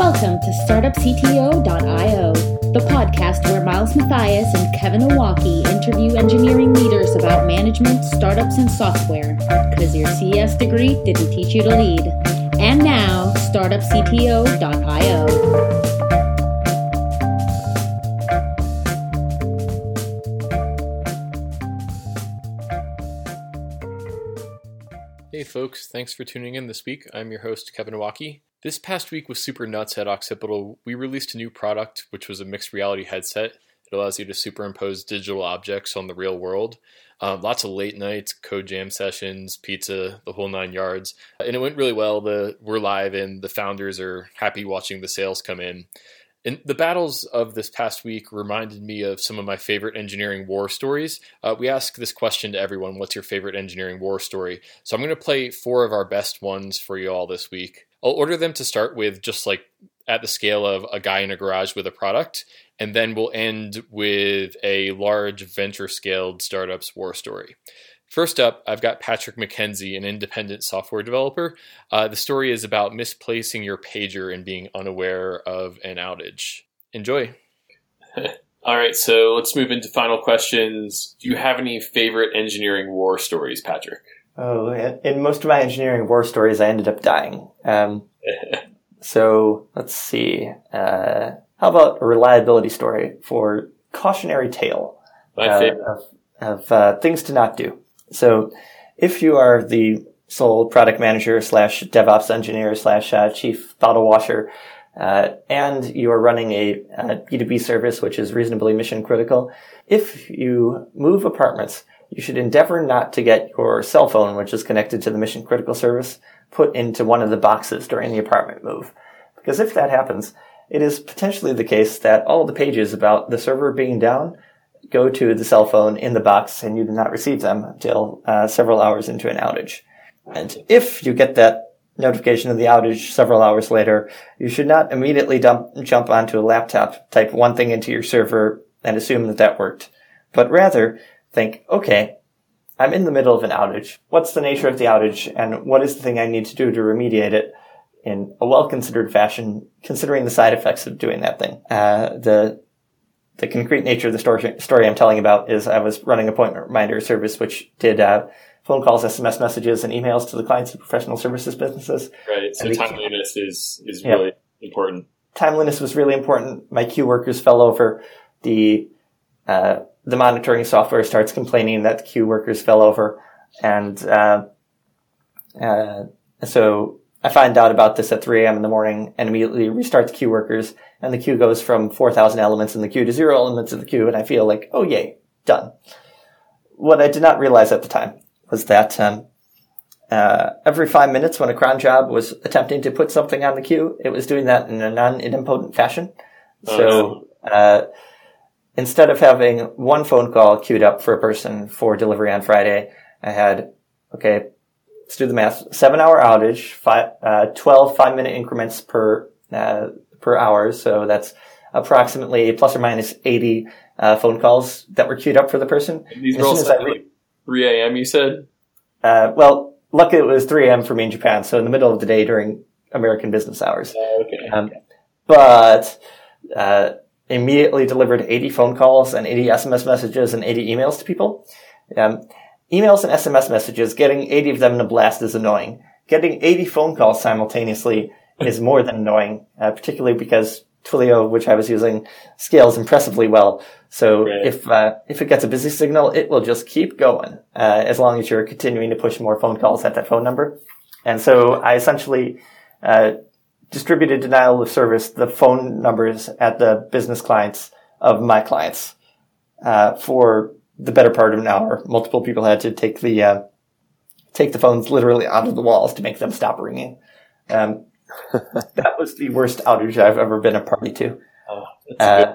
Welcome to StartupCTO.io, the podcast where Miles Matthias and Kevin Owocki interview engineering leaders about management, startups, and software, because your CS degree didn't teach you to lead. And now, StartupCTO.io. Hey folks, thanks for tuning in this week. I'm your host, Kevin Owocki. This past week was super nuts at Occipital. We released a new product, which was a mixed reality headset. It allows you to superimpose digital objects on the real world. Um, lots of late nights, code jam sessions, pizza, the whole nine yards, and it went really well. The we're live, and the founders are happy watching the sales come in. And the battles of this past week reminded me of some of my favorite engineering war stories. Uh, we ask this question to everyone: What's your favorite engineering war story? So I'm going to play four of our best ones for you all this week. I'll order them to start with just like at the scale of a guy in a garage with a product, and then we'll end with a large venture scaled startup's war story. First up, I've got Patrick McKenzie, an independent software developer. Uh, the story is about misplacing your pager and being unaware of an outage. Enjoy. All right, so let's move into final questions. Do you have any favorite engineering war stories, Patrick? Oh, in most of my engineering war stories, I ended up dying. Um, so let's see. Uh, how about a reliability story for cautionary tale uh, of, of uh, things to not do? So if you are the sole product manager slash DevOps engineer slash uh, chief bottle washer, uh, and you are running a a B2B service which is reasonably mission critical, if you move apartments, you should endeavor not to get your cell phone, which is connected to the mission critical service, put into one of the boxes during the apartment move. Because if that happens, it is potentially the case that all the pages about the server being down go to the cell phone in the box and you do not receive them until uh, several hours into an outage. And if you get that notification of the outage several hours later, you should not immediately dump, jump onto a laptop, type one thing into your server, and assume that that worked. But rather, think, okay, I'm in the middle of an outage. What's the nature of the outage, and what is the thing I need to do to remediate it in a well-considered fashion, considering the side effects of doing that thing? Uh, the the concrete nature of the story, story I'm telling about is I was running a appointment reminder service which did uh, phone calls, SMS messages, and emails to the clients of professional services businesses. Right. So timeliness is is really important. Timeliness was really important. My queue workers fell over. The uh, the monitoring software starts complaining that the queue workers fell over, and uh, uh so I find out about this at 3 a.m. in the morning and immediately restart the queue workers and the queue goes from 4,000 elements in the queue to zero elements in the queue and I feel like, oh yay, done. What I did not realize at the time was that, um, uh, every five minutes when a cron job was attempting to put something on the queue, it was doing that in a non-idempotent fashion. Oh, so, uh, instead of having one phone call queued up for a person for delivery on Friday, I had, okay, let's do the math. Seven hour outage, five, uh, 12 five minute increments per, uh, per hour. So that's approximately plus or minus 80, uh, phone calls that were queued up for the person. And these were all set re- 3 a.m. you said? Uh, well, luckily it was 3 a.m. for me in Japan. So in the middle of the day during American business hours. Oh, okay. Um, but, uh, immediately delivered 80 phone calls and 80 SMS messages and 80 emails to people. Um, Emails and SMS messages, getting 80 of them in a blast is annoying. Getting 80 phone calls simultaneously is more than annoying, uh, particularly because Twilio, which I was using, scales impressively well. So right. if uh, if it gets a busy signal, it will just keep going uh, as long as you're continuing to push more phone calls at that phone number. And so I essentially uh, distributed denial of service the phone numbers at the business clients of my clients uh, for the better part of an hour. Multiple people had to take the uh, take the phones literally out of the walls to make them stop ringing. Um, that was the worst outage I've ever been a party to. Oh, uh,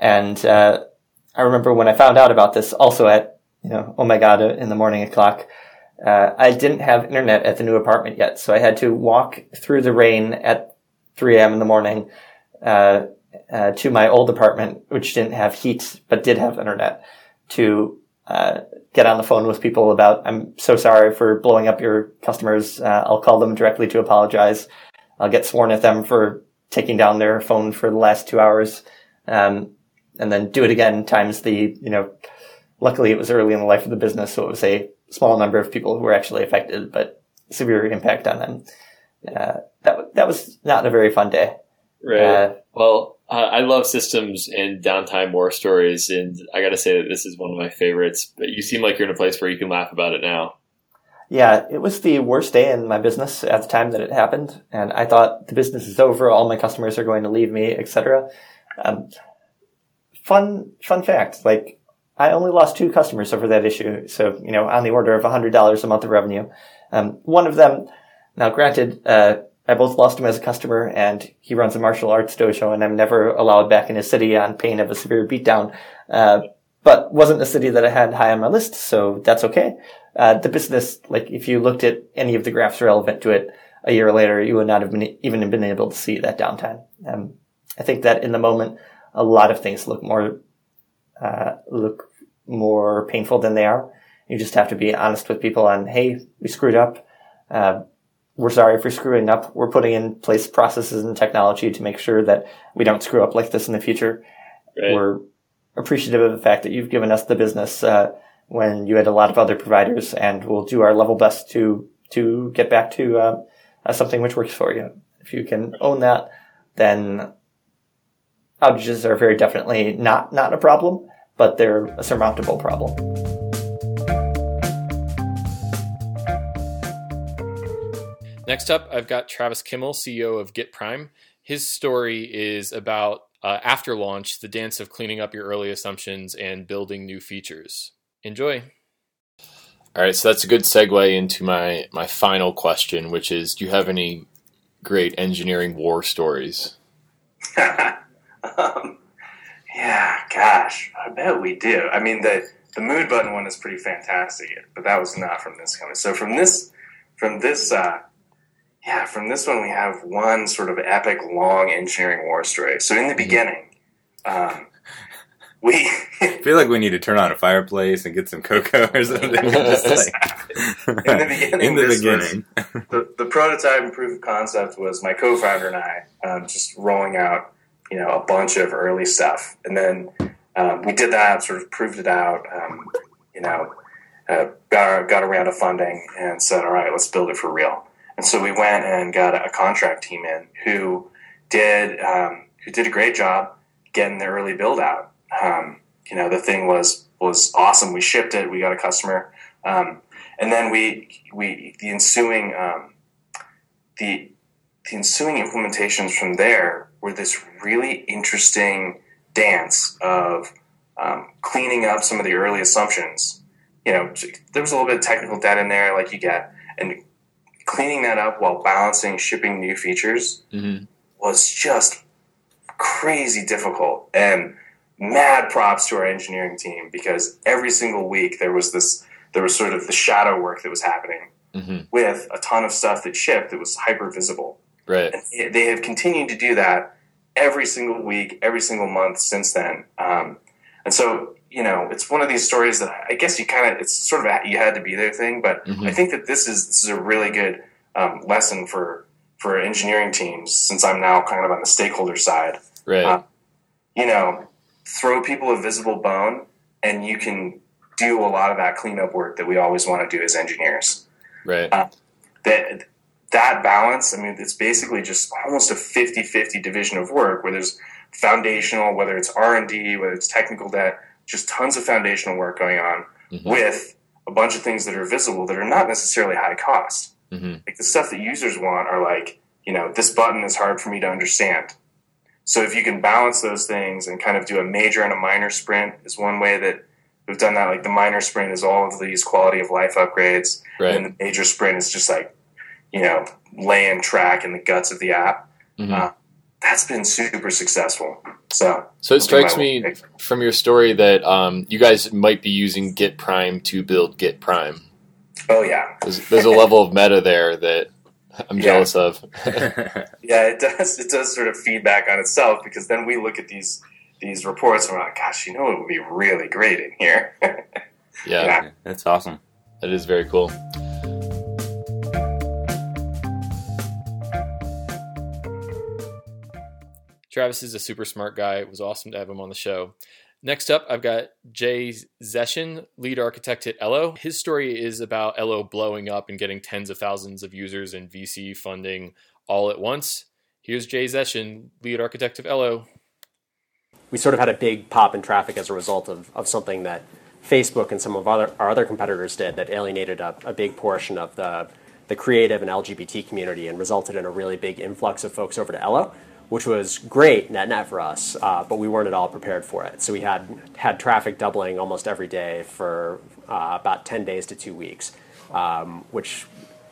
and uh, I remember when I found out about this, also at you know oh my god in the morning o'clock. Uh, I didn't have internet at the new apartment yet, so I had to walk through the rain at 3 a.m. in the morning uh, uh, to my old apartment, which didn't have heat but did have internet to uh, get on the phone with people about, I'm so sorry for blowing up your customers. Uh, I'll call them directly to apologize. I'll get sworn at them for taking down their phone for the last two hours, um, and then do it again times the, you know, luckily it was early in the life of the business, so it was a small number of people who were actually affected, but severe impact on them. Uh, that, that was not a very fun day. Right. Uh, well, uh, I love systems and downtime war stories, and I got to say that this is one of my favorites. But you seem like you're in a place where you can laugh about it now. Yeah, it was the worst day in my business at the time that it happened, and I thought the business is over, all my customers are going to leave me, etc. Um, fun, fun fact: like I only lost two customers over that issue, so you know, on the order of hundred dollars a month of revenue. Um, one of them, now granted, uh, I both lost him as a customer and he runs a martial arts dojo and I'm never allowed back in his city on pain of a severe beatdown. Uh, but wasn't a city that I had high on my list, so that's okay. Uh, the business, like if you looked at any of the graphs relevant to it a year later, you would not have been even been able to see that downtime. Um, I think that in the moment, a lot of things look more, uh, look more painful than they are. You just have to be honest with people on, hey, we screwed up. Uh, we're sorry for screwing up. We're putting in place processes and technology to make sure that we don't screw up like this in the future. Right. We're appreciative of the fact that you've given us the business uh, when you had a lot of other providers, and we'll do our level best to to get back to uh, uh, something which works for you. If you can own that, then outages are very definitely not not a problem, but they're a surmountable problem. Next up, I've got Travis Kimmel, CEO of GitPrime. His story is about uh, after launch, the dance of cleaning up your early assumptions and building new features. Enjoy. All right, so that's a good segue into my my final question, which is: Do you have any great engineering war stories? um, yeah, gosh, I bet we do. I mean, the the mood button one is pretty fantastic, but that was not from this company. So from this from this uh, yeah, from this one we have one sort of epic long engineering war story. So in the mm-hmm. beginning, um, we I feel like we need to turn on a fireplace and get some cocoa or something. Just like, in the beginning, in the, beginning. Was, the, the prototype and proof of concept was my co-founder and I um, just rolling out, you know, a bunch of early stuff, and then um, we did that, sort of proved it out, um, you know, uh, got got a round of funding, and said, all right, let's build it for real. And so we went and got a contract team in who did um, who did a great job getting the early build out. Um, you know, the thing was was awesome. We shipped it. We got a customer, um, and then we we the ensuing um, the the ensuing implementations from there were this really interesting dance of um, cleaning up some of the early assumptions. You know, there was a little bit of technical debt in there, like you get, and cleaning that up while balancing shipping new features mm-hmm. was just crazy difficult and mad props to our engineering team because every single week there was this there was sort of the shadow work that was happening mm-hmm. with a ton of stuff that shipped that was hyper visible right and they have continued to do that every single week every single month since then um, and so you know, it's one of these stories that I guess you kind of, it's sort of a you had to be there thing, but mm-hmm. I think that this is, this is a really good um, lesson for, for engineering teams since I'm now kind of on the stakeholder side. Right. Uh, you know, throw people a visible bone and you can do a lot of that cleanup work that we always want to do as engineers. Right. Uh, that, that balance, I mean, it's basically just almost a 50-50 division of work where there's foundational, whether it's R&D, whether it's technical debt, just tons of foundational work going on mm-hmm. with a bunch of things that are visible that are not necessarily high cost. Mm-hmm. Like the stuff that users want are like, you know, this button is hard for me to understand. So if you can balance those things and kind of do a major and a minor sprint is one way that we've done that. Like the minor sprint is all of these quality of life upgrades, right. and the major sprint is just like, you know, laying track in the guts of the app. Mm-hmm. Uh, that's been super successful. So, so it strikes me from your story that um, you guys might be using GitPrime to build GitPrime. Oh yeah, there's, there's a level of meta there that I'm yeah. jealous of. yeah, it does. It does sort of feedback on itself because then we look at these these reports and we're like, gosh, you know, it would be really great in here. yeah. yeah, that's awesome. That is very cool. Travis is a super smart guy. It was awesome to have him on the show. Next up, I've got Jay Zeschin, lead architect at Ello. His story is about Ello blowing up and getting tens of thousands of users and VC funding all at once. Here's Jay Zeschin, lead architect of Ello. We sort of had a big pop in traffic as a result of, of something that Facebook and some of other, our other competitors did that alienated a, a big portion of the, the creative and LGBT community and resulted in a really big influx of folks over to Ello, which was great net net for us, uh, but we weren't at all prepared for it. So we had had traffic doubling almost every day for uh, about 10 days to two weeks, um, which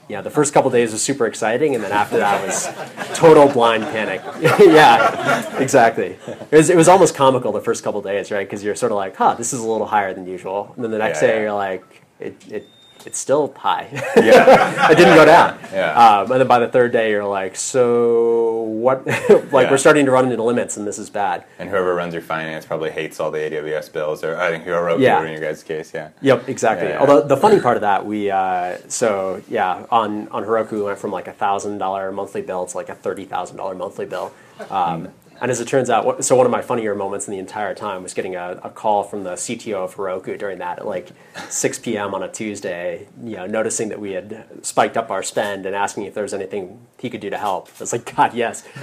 yeah, the first couple days was super exciting, and then after that was total blind panic. yeah, exactly. It was, it was almost comical the first couple days, right? Because you're sort of like, huh, this is a little higher than usual. And then the next Yeah, day yeah. you're like, it, it, it's still high. Yeah. it didn't go down. Yeah. Um, and then by the third day, you're like, so what? like, Yeah. we're starting to run into limits, and this is bad. And whoever runs your finance probably hates all the AWS bills, or I think Heroku Yeah. in your guys' case, yeah. Yep, exactly. Yeah, yeah. Although the funny part of that, we uh, so yeah on on Heroku we went from like a thousand dollar monthly bill to like a thirty thousand dollar monthly bill. Um, and as it turns out, so one of my funnier moments in the entire time was getting a, a call from the CTO of Heroku during that at like 6 p.m. on a Tuesday, you know, noticing that we had spiked up our spend and asking if there was anything he could do to help. I was like, God, yes.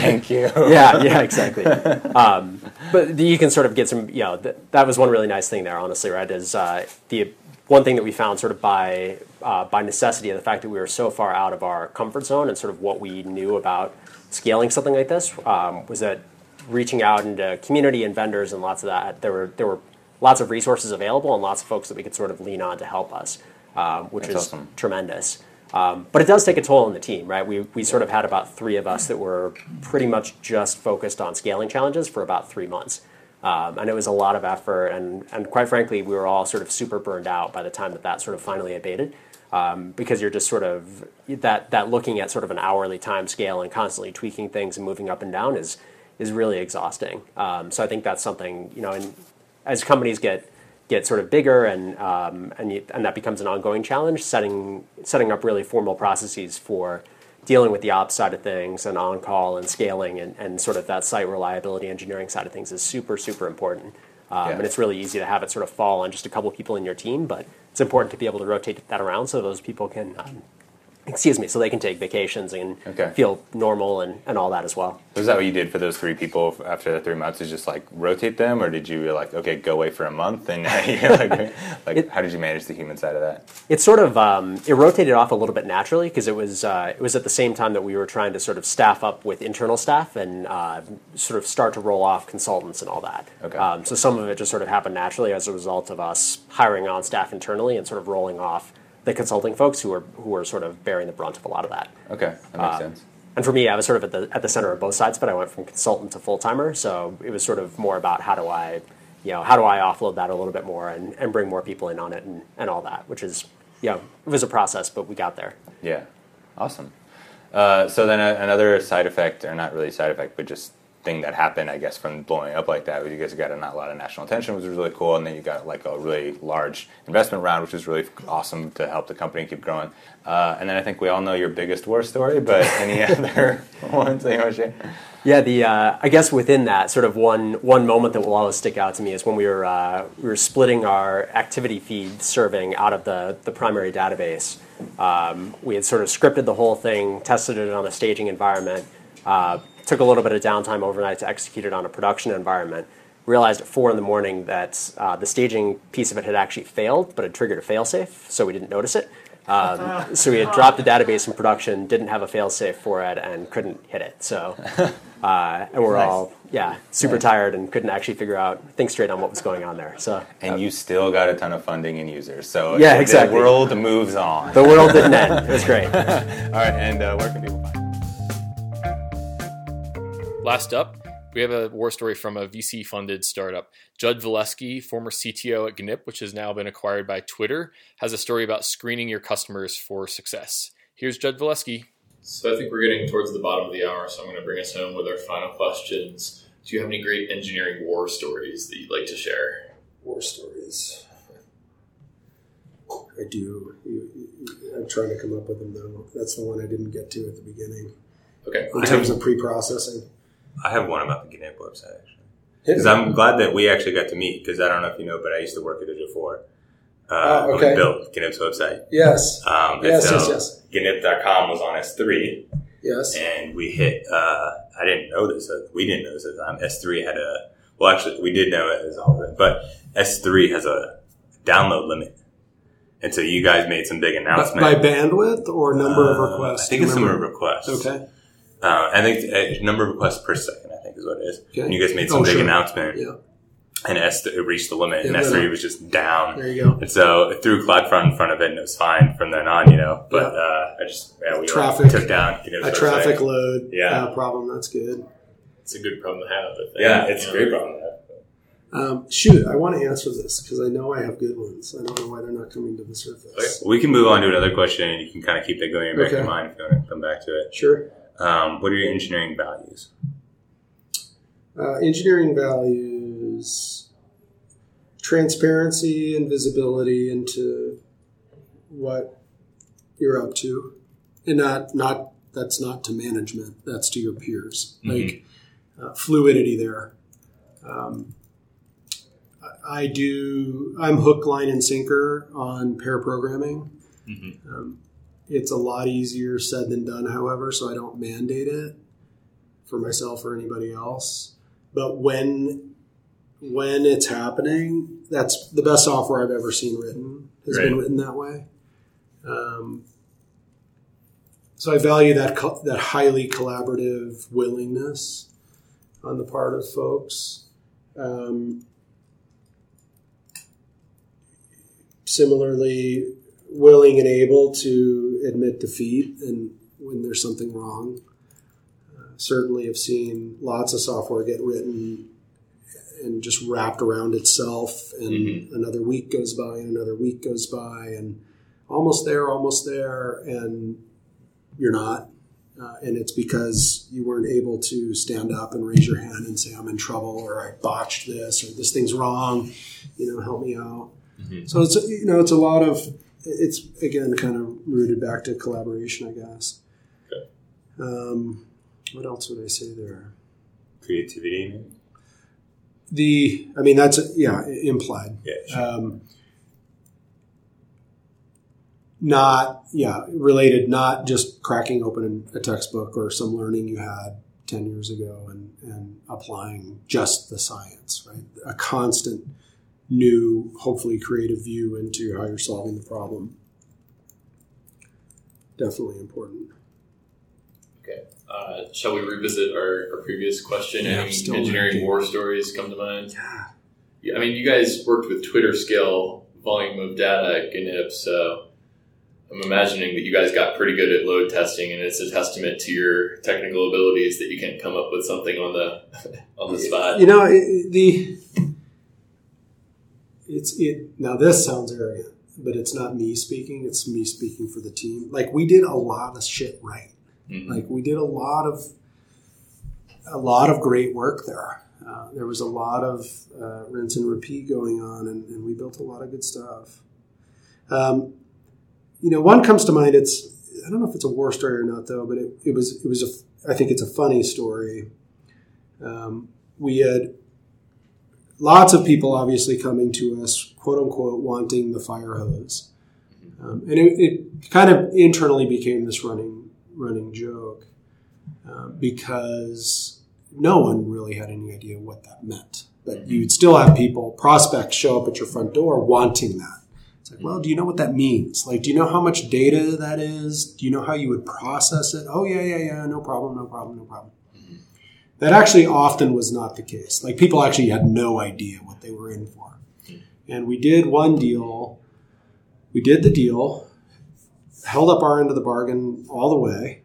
Thank you. yeah, yeah, exactly. Um, but you can sort of get some, you know, th- that was one really nice thing there, honestly, right? Is uh, the one thing that we found sort of by uh, by necessity of the fact that we were so far out of our comfort zone and sort of what we knew about scaling something like this um, was that reaching out into community and vendors and lots of that, there were there were lots of resources available and lots of folks that we could sort of lean on to help us, um, which That's is awesome. tremendous. Um, but it does take a toll on the team, right? We, we sort of had about three of us that were pretty much just focused on scaling challenges for about three months. Um, and it was a lot of effort. And, and quite frankly, we were all sort of super burned out by the time that that sort of finally abated. Um, because you're just sort of that, that looking at sort of an hourly time scale and constantly tweaking things and moving up and down is, is really exhausting. Um, so I think that's something, you know, and as companies get get sort of bigger and um, and you, and that becomes an ongoing challenge. Setting setting up really formal processes for dealing with the ops side of things and on call and scaling and, and sort of that site reliability engineering side of things is super super important. Um, Yeah. And it's really easy to have it sort of fall on just a couple people in your team, but it's important to be able to rotate that around so those people can. Um, Excuse me, so they can take vacations and Okay. feel normal and, and all that as well. Was that what you did for those three people after the three months? Is just like rotate them, or did you like okay, go away for a month and like, like It- how did you manage the human side of that? It sort of um, it rotated off a little bit naturally because it was uh, it was at the same time that we were trying to sort of staff up with internal staff and uh, sort of start to roll off consultants and all that. Okay. Um, so some of it just sort of happened naturally as a result of us hiring on staff internally and sort of rolling off the consulting folks who are who were sort of bearing the brunt of a lot of that. Okay, that makes Uh, sense. And for me, I was sort of at the at the center of both sides, but I went from consultant to full timer. So it was sort of more about how do I, you know, how do I offload that a little bit more and, and bring more people in on it and, and all that, which is, you know, it was a process, but we got there. Yeah, awesome. Uh, so then a, another side effect, or not really side effect, but just thing that happened, I guess, from blowing up like that, was you guys got a not a lot of national attention, which was really cool, and then you got like a really large investment round, which was really awesome to help the company keep growing. Uh, and then I think we all know your biggest war story, but any other ones that you want to share? Yeah, the uh, I guess within that sort of one one moment that will always stick out to me is when we were uh, we were splitting our activity feed serving out of the the primary database. Um, we had sort of scripted the whole thing, tested it on a staging environment, uh, took a little bit of downtime overnight to execute it on a production environment. Realized at four in the morning that uh, the staging piece of it had actually failed, but it triggered a failsafe, so we didn't notice it. Um, so we had dropped the database in production, didn't have a failsafe for it, and couldn't hit it. So, uh, and we're Nice. all yeah super Nice. tired and couldn't actually figure out think straight on what was going on there. So And you still got a ton of funding and users, so Yeah, exactly. the world moves on. the world didn't end. It was great. all right, and uh, where can people find? You? Last up, we have a war story from a VC funded startup. Jud Valeski, former CTO at Gnip, which has now been acquired by Twitter, has a story about screening your customers for success. Here's Jud Valeski. So I think we're getting towards the bottom of the hour, so I'm going to bring us home with our final questions. Do you have any great engineering war stories that you'd like to share? war stories. I do. You- you- I'm trying to come up with them though. That's the one I didn't get to at the beginning. Okay. In terms of pre-processing. I have one about the GNIP website actually. Because I'm glad that we actually got to meet. Because I don't know if you know, but I used to work at Digital Four. Uh, Oh, okay. built GNIP's website. Yes. Um, Yes, and yes, yes. GNIP.com was on S3, Yes. and we hit. Uh, I didn't know this. uh, We didn't know this at the time. S3 had a. Well, actually, we did know it as all of it, but S3 has a download limit, and so you guys made some big By, announcement. by bandwidth or number of Uh, requests? I think it's number of requests. Okay. Uh, I think a number of requests per second. I think is what it is. Okay. And you guys made some Oh, big sure. announcement, Yeah. and S it reached the limit, and Yeah, S3 really. was just down. There you go. And so it threw CloudFront in front of it, and it was fine from then on, you know. But Yeah. uh, I just yeah, we Traffic- took down you know, A website. traffic load Yeah. uh, problem. That's good. It's a good problem to have. I think. Yeah, it's You a know. great problem. To have. Um, shoot, I want to answer this because I know I have good ones. I don't know why they're not coming to the surface. Okay. We can move on to another question, and you can kind of keep that going in the back of Okay. your mind if you want to come back to it. Sure. Um, what are your engineering values? Uh, engineering values, transparency and visibility into what you're up to, and not not that's not to management. That's to your peers. Like uh, fluidity there. Um, I- do. I'm hook, line, and sinker on pair programming. Um, it's a lot easier said than done, however, so I don't mandate it for myself or anybody else. But when when it's happening, that's the best software I've ever seen written has been written that way. Um, so I value that co- that highly collaborative willingness on the part of folks. Um, similarly, willing and able to admit defeat and when there's something wrong. Uh, certainly, have seen lots of software get written and just wrapped around itself, and Mhm. another week goes by, and another week goes by, and almost there, almost there, and you're not. Uh, and it's because you weren't able to stand up and raise your hand and say, I'm in trouble, or I botched this, or this thing's wrong, you know, help me out. So it's, you know, it's a lot of, it's again kind of rooted back to collaboration, I guess. Um, what else would I say there? Creativity, maybe? The, I mean, that's, yeah, implied. Yeah, sure. um, not yeah related not just cracking open a textbook or some learning you had 10 years ago and, and applying just the science right a constant new hopefully creative view into how you're solving the problem definitely important Okay. Uh, shall we revisit our, our previous question? Yeah, Any engineering looking. war stories come to mind? yeah Yeah, I mean, you guys worked with Twitter scale volume of data at GNIP, so I'm imagining that you guys got pretty good at load testing, and it's a testament to your technical abilities that you can come up with something on the on the spot. You know, the it's it now. This sounds arrogant, but it's not me speaking. It's me speaking for the team. Like we did a lot of shit right. Mhm. Like we did a lot of a lot of great work there. Uh, there was a lot of uh, rinse and repeat going on, and, and we built a lot of good stuff. Um, you know, one comes to mind. It's I don't know if it's a war story or not, though, but it, it was it was a I think it's a funny story. Um, we had lots of people obviously coming to us, quote unquote, wanting the fire hose, um, and it, it kind of internally became this running running joke uh, because no one really had any idea what that meant. But you'd still have people, prospects, show up at your front door wanting that. It's like, well, do you know what that means? Like, do you know how much data that is? Do you know how you would process it? Oh, yeah, yeah, yeah, no problem, no problem, no problem. That actually often was not the case. Like, people actually had no idea what they were in for. And we did one deal, we did the deal, held up our end of the bargain all the way.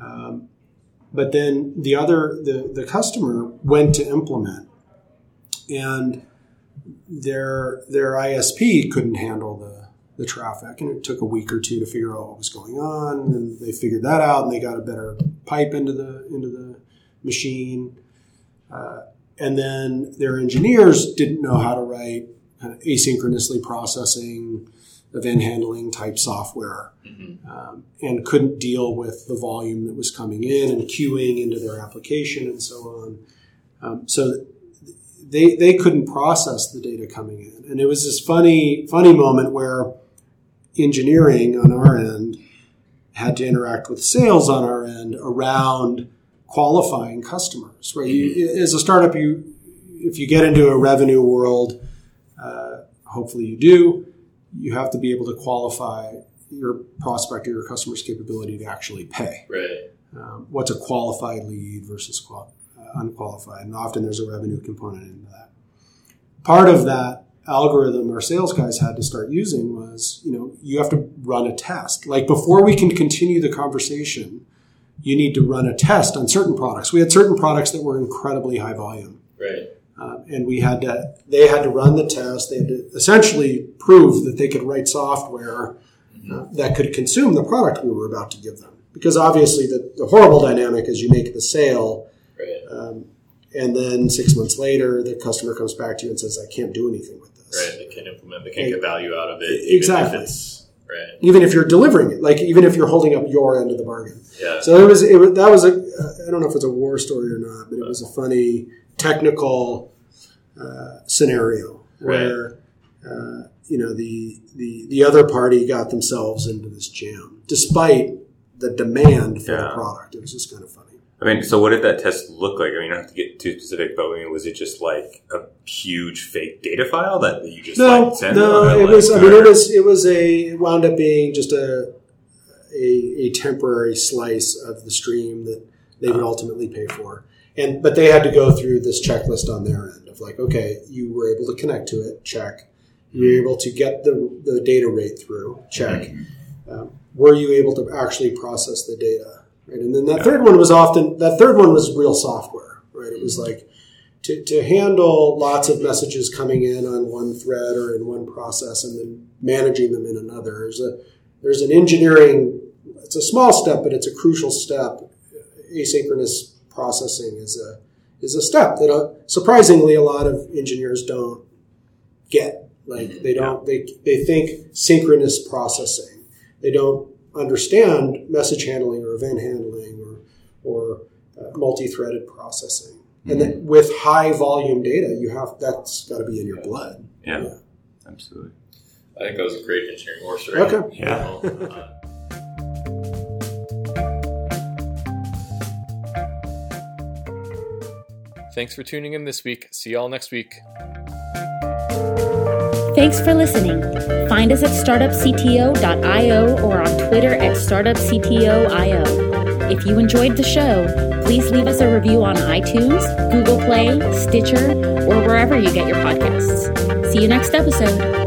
Um, but then the other, the, the customer went to implement and their their ISP couldn't handle the the traffic, and it took a week or two to figure out what was going on. And they figured that out, and they got a better pipe into the into the machine. Uh, and then their engineers didn't know how to write of asynchronously processing event handling type software mm-hmm. um, and couldn't deal with the volume that was coming in and queuing into their application and so on. Um, so they, they couldn't process the data coming in. And it was this funny, funny moment where engineering on our end had to interact with sales on our end around qualifying customers, right? You, mm-hmm. as a startup, you, if you get into a revenue world, uh, hopefully you do, you have to be able to qualify your prospect or your customer's capability to actually pay. Right. Um, what's a qualified lead versus qual- uh, unqualified? And often there's a revenue component in that. Part of that algorithm our sales guys had to start using was, you know, you have to run a test. Like before we can continue the conversation, you need to run a test on certain products. We had certain products that were incredibly high volume. Right. Uh, and we had to, they had to run the test. They had to essentially prove that they could write software uh, that could consume the product we were about to give them. Because obviously, the, the horrible dynamic is you make the sale, right. um, and then six months later, the customer comes back to you and says, "I can't do anything with this." Right. They can't implement. They can't get value out of it. exactly. Right. Even if you're delivering it, like even if you're holding up your end of the bargain. Yeah. So it was. It was that was a. I don't know if it's a war story or not, but it was a funny technical uh, scenario where right. uh, you know the the the other party got themselves into this jam despite the demand for yeah. the product. It was just kind of funny. I mean, so what did that test look like? I mean, you don't have to get too specific, but I mean, was it just like a huge fake data file that you just no, like sent? No, it like, was. I mean, it was. It was a. It wound up being just a a, a temporary slice of the stream that they would uh-huh. ultimately pay for. And but they had to go through this checklist on their end of like, okay, you were able to connect to it, check. You were able to get the the data rate through, check. Mm-hmm. Um, were you able to actually process the data? Right? And then that third one was often that third one was real software, right? It was like to, to handle lots of messages coming in on one thread or in one process and then managing them in another. There's a there's an engineering it's a small step, but it's a crucial step. Asynchronous processing is a is a step that uh, surprisingly a lot of engineers don't get. Like they don't they they think synchronous processing. They don't understand message handling or event handling or or uh, multi-threaded processing. Mm-hmm. And then with high volume data, you have that's got to be in your blood. Yeah, yeah. absolutely. I think that was a great engineering war story. Okay. Yeah. Thanks for tuning in this week. See y'all next week. Thanks for listening. Find us at startupcto.io or on Twitter at startupcto.io. If you enjoyed the show, please leave us a review on iTunes, Google Play, Stitcher, or wherever you get your podcasts. See you next episode.